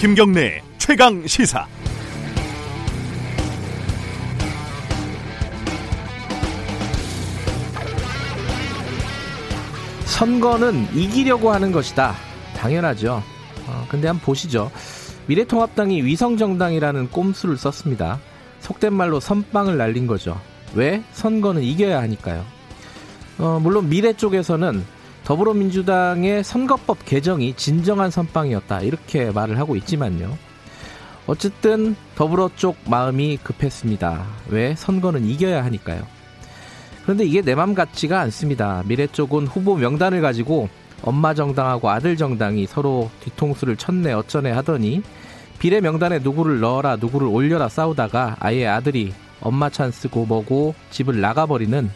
김경래 최강 시사. 선거는 이기려고 하는 것이다. 당연하죠. 어, 근데 한번 보시죠. 미래통합당이 위성정당이라는 꼼수를 썼습니다. 속된 말로 선빵을 날린 거죠. 왜? 선거는 이겨야 하니까요. 어, 물론 미래 쪽에서는 더불어민주당의 선거법 개정이 진정한 선빵이었다. 이렇게 말을 하고 있지만요. 어쨌든 더불어 쪽 마음이 급했습니다. 왜? 선거는 이겨야 하니까요. 그런데 이게 내 맘 같지가 않습니다. 미래 쪽은 후보 명단을 가지고 엄마 정당하고 아들 정당이 서로 뒤통수를 쳤네 어쩌네 하더니 비례 명단에 누구를 넣어라 누구를 올려라 싸우다가 아예 아들이 엄마 찬스고 뭐고 집을 나가버리는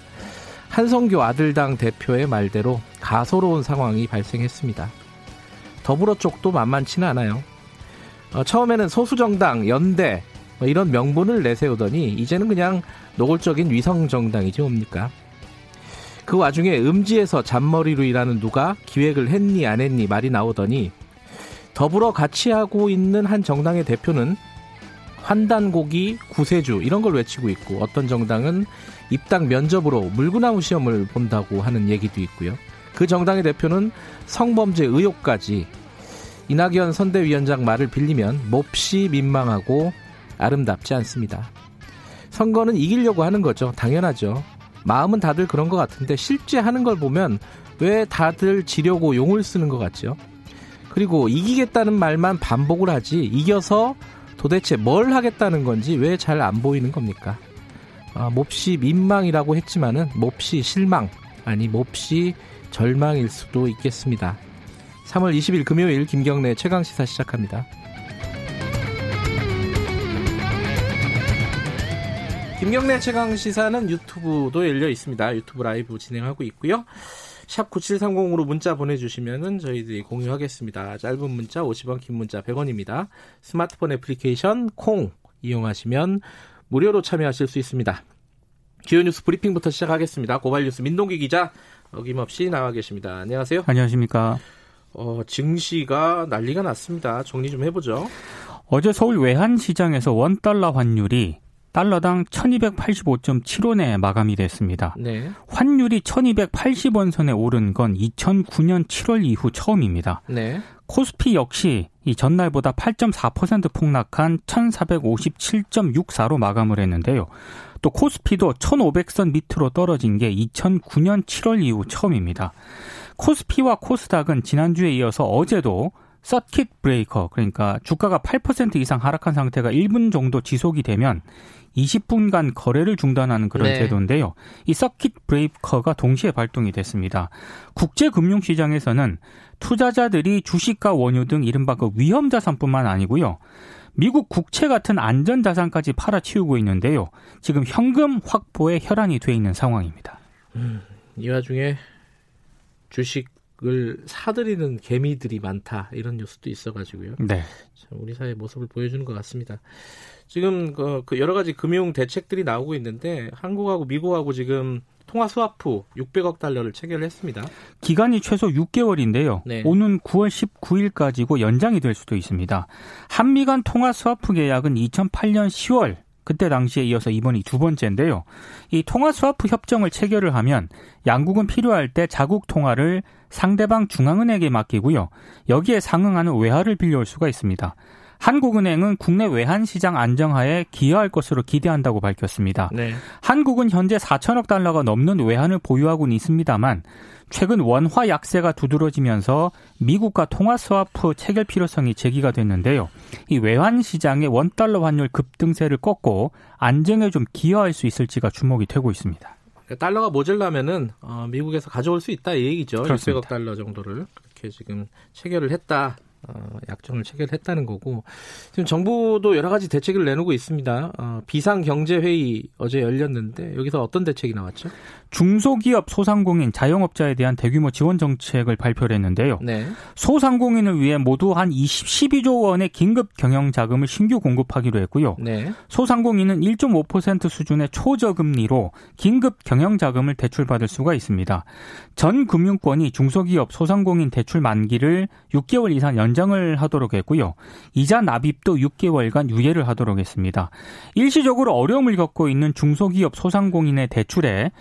한성교 아들당 대표의 말대로 가소로운 상황이 발생했습니다. 더불어 쪽도 만만치는 않아요. 어, 처음에는 소수정당, 연대 뭐 이런 명분을 내세우더니 이제는 그냥 노골적인 위성정당이지 뭡니까? 그 와중에 음지에서 잔머리로 일하는 누가 기획을 했니 안 했니 말이 나오더니 더불어 같이 하고 있는 한 정당의 대표는 환단고기 구세주 이런 걸 외치고 있고 어떤 정당은 입당 면접으로 물구나무 시험을 본다고 하는 얘기도 있고요. 그 정당의 대표는 성범죄 의혹까지 이낙연 선대위원장 말을 빌리면 몹시 민망하고 아름답지 않습니다. 선거는 이기려고 하는 거죠. 당연하죠. 마음은 다들 그런 것 같은데 실제 하는 걸 보면 왜 다들 지려고 용을 쓰는 것 같죠? 그리고 이기겠다는 말만 반복을 하지 이겨서 도대체 뭘 하겠다는 건지 왜 잘 안 보이는 겁니까? 아, 몹시 민망이라고 했지만은 몹시 실망 아니 몹시 절망일 수도 있겠습니다. 3월 20일 금요일 김경래 최강 시사 시작합니다. 김경래 최강 시사는 유튜브도 열려 있습니다. 유튜브 라이브 진행하고 있고요. 샵 9730으로 문자 보내주시면은 저희들이 공유하겠습니다. 짧은 문자 50원, 긴 문자 100원입니다. 스마트폰 애플리케이션 콩 이용하시면 무료로 참여하실 수 있습니다. 기호 뉴스 브리핑부터 시작하겠습니다. 고발 뉴스 민동기 기자 어김없이 나와 계십니다. 안녕하세요. 안녕하십니까. 어, 증시가 난리가 났습니다. 정리 좀 해보죠. 어제 서울 외환시장에서 원달러 환율이 달러당 1285.75원에 마감이 됐습니다. 네. 환율이 1280원 선에 오른 건 2009년 7월 이후 처음입니다. 네. 코스피 역시 이 전날보다 8.4% 폭락한 1457.64로 마감을 했는데요. 또 코스피도 1500선 밑으로 떨어진 게 2009년 7월 이후 처음입니다. 코스피와 코스닥은 지난주에 이어서 어제도 서킷 브레이커 그러니까 주가가 8% 이상 하락한 상태가 1분 정도 지속이 되면 20분간 거래를 중단하는 그런 네. 제도인데요. 이 서킷 브레이커가 동시에 발동이 됐습니다. 국제 금융 시장에서는 투자자들이 주식과 원유 등 이른바 그 위험 자산뿐만 아니고요. 미국 국채 같은 안전 자산까지 팔아치우고 있는데요. 지금 현금 확보에 혈안이 돼 있는 상황입니다. 음, 이 와중에 주식 을 사들이는 개미들이 많다 이런 뉴스도 있어가지고요. 네. 참 우리 사회 모습을 보여주는 것 같습니다. 지금 그, 그 여러 가지 금융 대책들이 나오고 있는데 한국하고 미국하고 지금 통화 스와프 600억 달러를 체결했습니다. 기간이 최소 6개월인데요. 네. 오는 9월 19일까지고 연장이 될 수도 있습니다. 한미 간 통화 스와프 계약은 2008년 10월 그때 당시에 이어서 이번이 두 번째인데요. 이 통화 스와프 협정을 체결을 하면 양국은 필요할 때 자국 통화를 상대방 중앙은행에 맡기고요. 여기에 상응하는 외화를 빌려올 수가 있습니다. 한국은행은 국내 외환 시장 안정화에 기여할 것으로 기대한다고 밝혔습니다. 네. 한국은 현재 4천억 달러가 넘는 외환을 보유하고는 있습니다만 최근 원화 약세가 두드러지면서 미국과 통화 스와프 체결 필요성이 제기가 됐는데요. 이 외환 시장의 원 달러 환율 급등세를 꺾고 안정에 좀 기여할 수 있을지가 주목이 되고 있습니다. 그러니까 달러가 모자라면은 어, 미국에서 가져올 수 있다 이 얘기죠. 그렇습니다. 600억 달러 정도를 그렇게 지금 체결을 했다. 어, 약정을 체결했다는 거고 지금 정부도 여러 가지 대책을 내놓고 있습니다. 어, 비상 경제 회의 어제 열렸는데 여기서 어떤 대책이 나왔죠? 중소기업 소상공인 자영업자에 대한 대규모 지원 정책을 발표를 했는데요. 네. 소상공인을 위해 모두 한 20, 12조 원의 긴급 경영 자금을 신규 공급하기로 했고요. 네. 소상공인은 1.5% 수준의 초저금리로 긴급 경영 자금을 대출받을 수가 있습니다. 전 금융권이 중소기업 소상공인 대출 만기를 6개월 이상 연 연장을 하도록 했고요. 이자 납입도 6개월간 유예를 하도록 했습니다. 일시적으로 어려움을 겪고 있는 중소기업 소상공인의 대출에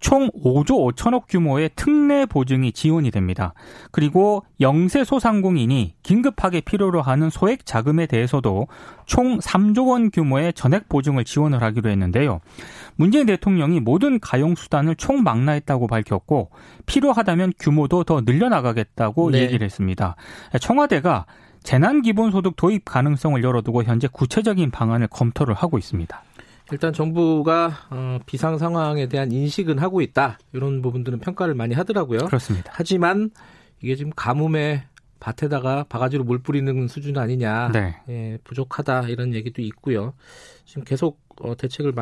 총 5조 5천억 규모의 특례 보증이 지원이 됩니다. 그리고 영세 소상공인이 긴급하게 필요로 하는 소액 자금에 대해서도 총 3조 원 규모의 전액 보증을 지원을 하기로 했는데요. 문재인 대통령이 모든 가용 수단을 총망라했다고 밝혔고 필요하다면 규모도 더 늘려나가겠다고 네. 얘기를 했습니다. 청와대가 재난 기본소득 도입 가능성을 열어두고 현재 구체적인 방안을 검토를 하고 있습니다. 일단 정부가 어, 비상 상황에 대한 인식은 하고 있다. 이런 부분들은 평가를 많이 하더라고요. 그렇습니다. 하지만 이게 지금 가뭄에 밭에다가 바가지로 물 뿌리는 수준 아니냐. 네. 예, 부족하다 이런 얘기도 있고요. 지금 계속 어, 대책을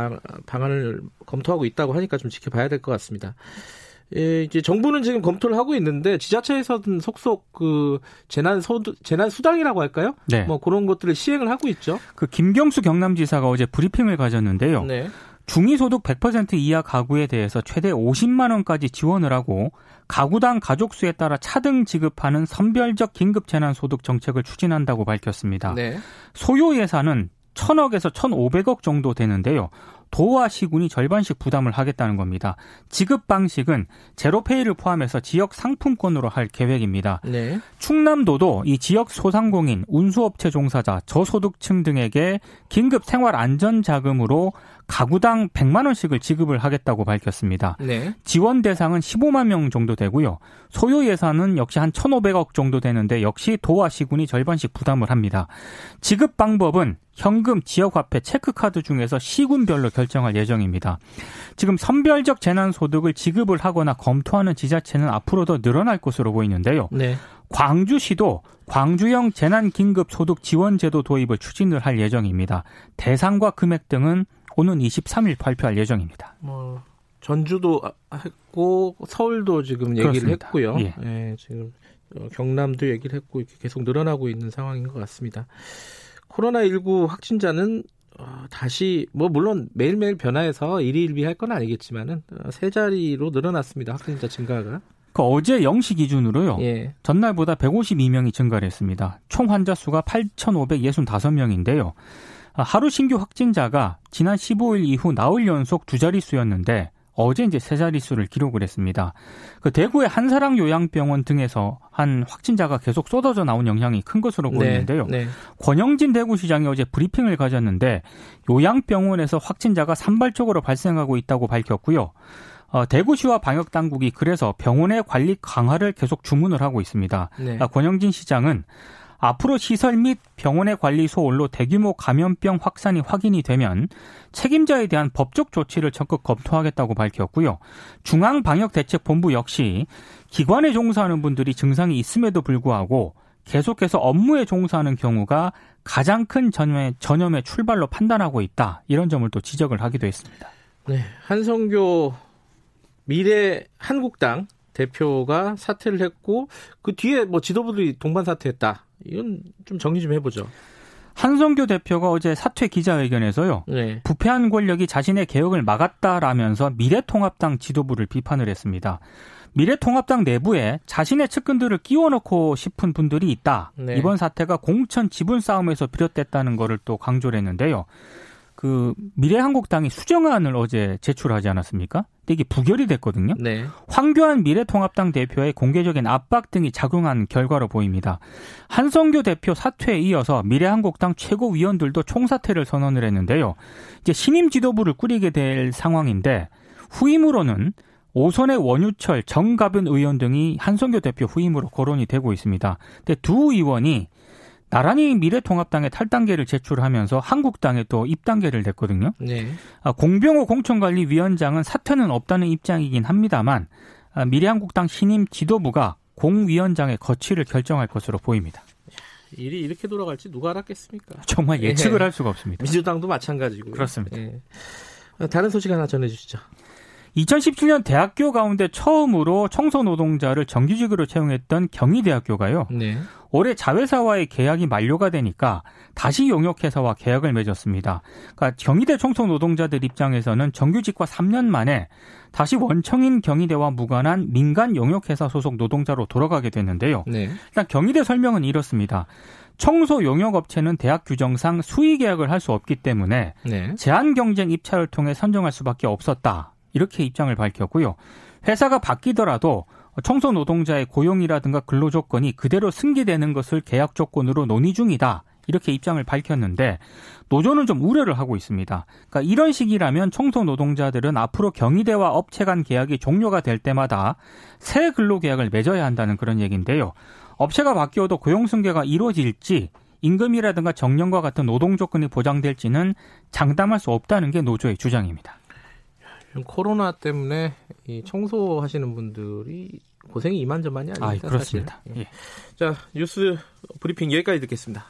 방안을 검토하고 있다고 하니까 좀 지켜봐야 될 것 같습니다. 예, 이제 정부는 지금 검토를 하고 있는데 지자체에서는 속속 그 재난 소득 재난 수당이라고 할까요? 네. 뭐 그런 것들을 시행을 하고 있죠. 그 김경수 경남지사가 어제 브리핑을 가졌는데요. 네. 중위소득 100% 이하 가구에 대해서 최대 50만 원까지 지원을 하고 가구당 가족 수에 따라 차등 지급하는 선별적 긴급 재난 소득 정책을 추진한다고 밝혔습니다. 네. 소요 예산은 1000억에서 1,500억 정도 되는데요. 도와 시군이 절반씩 부담을 하겠다는 겁니다. 지급 방식은 제로페이를 포함해서 지역 상품권으로 할 계획입니다. 네. 충남도도 이 지역 소상공인, 운수업체 종사자, 저소득층 등에게 긴급 생활 안전 자금으로 가구당 100만 원씩을 지급을 하겠다고 밝혔습니다. 네. 지원 대상은 15만 명 정도 되고요. 소요 예산은 역시 한 1,500억 정도 되는데 역시 도와 시군이 절반씩 부담을 합니다. 지급 방법은 현금, 지역화폐, 체크카드 중에서 시군별로 결정할 예정입니다. 지금 선별적 재난소득을 지급을 하거나 검토하는 지자체는 앞으로 더 늘어날 것으로 보이는데요. 네. 광주시도 광주형 재난긴급소득 지원제도 도입을 추진을 할 예정입니다. 대상과 금액 등은 오는 23일 발표할 예정입니다. 뭐 전주도 했고 서울도 지금 얘기를 그렇습니다. 했고요. 예. 예, 지금 어, 경남도 얘기를 했고 이렇게 계속 늘어나고 있는 상황인 것 같습니다. 코로나19 확진자는 어, 다시 뭐 물론 매일매일 변화해서 일희일비할 건 아니겠지만은 어, 세 자리로 늘어났습니다. 확진자 증가가. 그 어제 0시 기준으로요. 예. 전날보다 152명이 증가를 했습니다. 총 환자 수가 8,565명인데요. 하루 신규 확진자가 지난 15일 이후 나흘 연속 두 자릿수였는데 어제 이제 세 자릿수를 기록을 했습니다. 그 대구의 한사랑 요양병원 등에서 한 확진자가 계속 쏟아져 나온 영향이 큰 것으로 네, 보이는데요. 네, 네. 권영진 대구시장이 어제 브리핑을 가졌는데 요양병원에서 확진자가 산발적으로 발생하고 있다고 밝혔고요. 어, 대구시와 방역 당국이 그래서 병원의 관리 강화를 계속 주문을 하고 있습니다. 네. 아, 권영진 시장은 앞으로 시설 및 병원의 관리 소홀로 대규모 감염병 확산이 확인이 되면 책임자에 대한 법적 조치를 적극 검토하겠다고 밝혔고요. 중앙방역대책본부 역시 기관에 종사하는 분들이 증상이 있음에도 불구하고 계속해서 업무에 종사하는 경우가 가장 큰 전염의, 전염의 출발로 판단하고 있다. 이런 점을 또 지적을 하기도 했습니다. 네. 한성교 미래 한국당 대표가 사퇴를 했고 그 뒤에 뭐 지도부들이 동반 사퇴했다. 이건 좀 정리 좀 해보죠. 한성교 대표가 어제 사퇴 기자회견에서요. 네. 부패한 권력이 자신의 개혁을 막았다라면서 미래통합당 지도부를 비판을 했습니다. 미래통합당 내부에 자신의 측근들을 끼워넣고 싶은 분들이 있다. 네. 이번 사태가 공천 지분 싸움에서 비롯됐다는 것을 또 강조를 했는데요. 그 미래한국당이 수정안을 어제 제출하지 않았습니까? 근데 이게 부결이 됐거든요. 네. 황교안 미래통합당 대표의 공개적인 압박 등이 작용한 결과로 보입니다. 한성교 대표 사퇴에 이어서 미래한국당 최고위원들도 총사퇴를 선언을 했는데요. 이제 신임 지도부를 꾸리게 될 상황인데 후임으로는 오선의 원유철, 정가변 의원 등이 한성교 대표 후임으로 거론이 되고 있습니다. 근데 두 의원이 나란히 미래통합당에 탈당계를 제출하면서 한국당에 또 입당계를 냈거든요. 네. 아, 공병호 공천관리위원장은 사퇴는 없다는 입장이긴 합니다만 아, 미래한국당 신임 지도부가 공 위원장의 거취를 결정할 것으로 보입니다. 일이 이렇게 돌아갈지 누가 알았겠습니까? 정말 예측을 네. 할 수가 없습니다. 민주당도 마찬가지고 그렇습니다. 네. 다른 소식 하나 전해주시죠. 2017년 대학교 가운데 처음으로 청소 노동자를 정규직으로 채용했던 경희대학교가요. 네. 올해 자회사와의 계약이 만료가 되니까 다시 용역회사와 계약을 맺었습니다. 그러니까 경희대 청소 노동자들 입장에서는 정규직과 3년 만에 다시 원청인 경희대와 무관한 민간 용역회사 소속 노동자로 돌아가게 됐는데요. 네. 일단 경희대 설명은 이렇습니다. 청소 용역업체는 대학 규정상 수의 계약을 할 수 없기 때문에 네. 제한 경쟁 입찰을 통해 선정할 수밖에 없었다. 이렇게 입장을 밝혔고요. 회사가 바뀌더라도 청소 노동자의 고용이라든가 근로 조건이 그대로 승계되는 것을 계약 조건으로 논의 중이다. 이렇게 입장을 밝혔는데 노조는 좀 우려를 하고 있습니다. 그러니까 이런 식이라면 청소 노동자들은 앞으로 경희대와 업체 간 계약이 종료가 될 때마다 새 근로 계약을 맺어야 한다는 그런 얘기인데요. 업체가 바뀌어도 고용 승계가 이루어질지 임금이라든가 정년과 같은 노동 조건이 보장될지는 장담할 수 없다는 게 노조의 주장입니다. 코로나 때문에 이 청소하시는 분들이 고생이 이만저만이 아닙니다. 아, 그렇습니다. 예. 자 뉴스 브리핑 여기까지 듣겠습니다.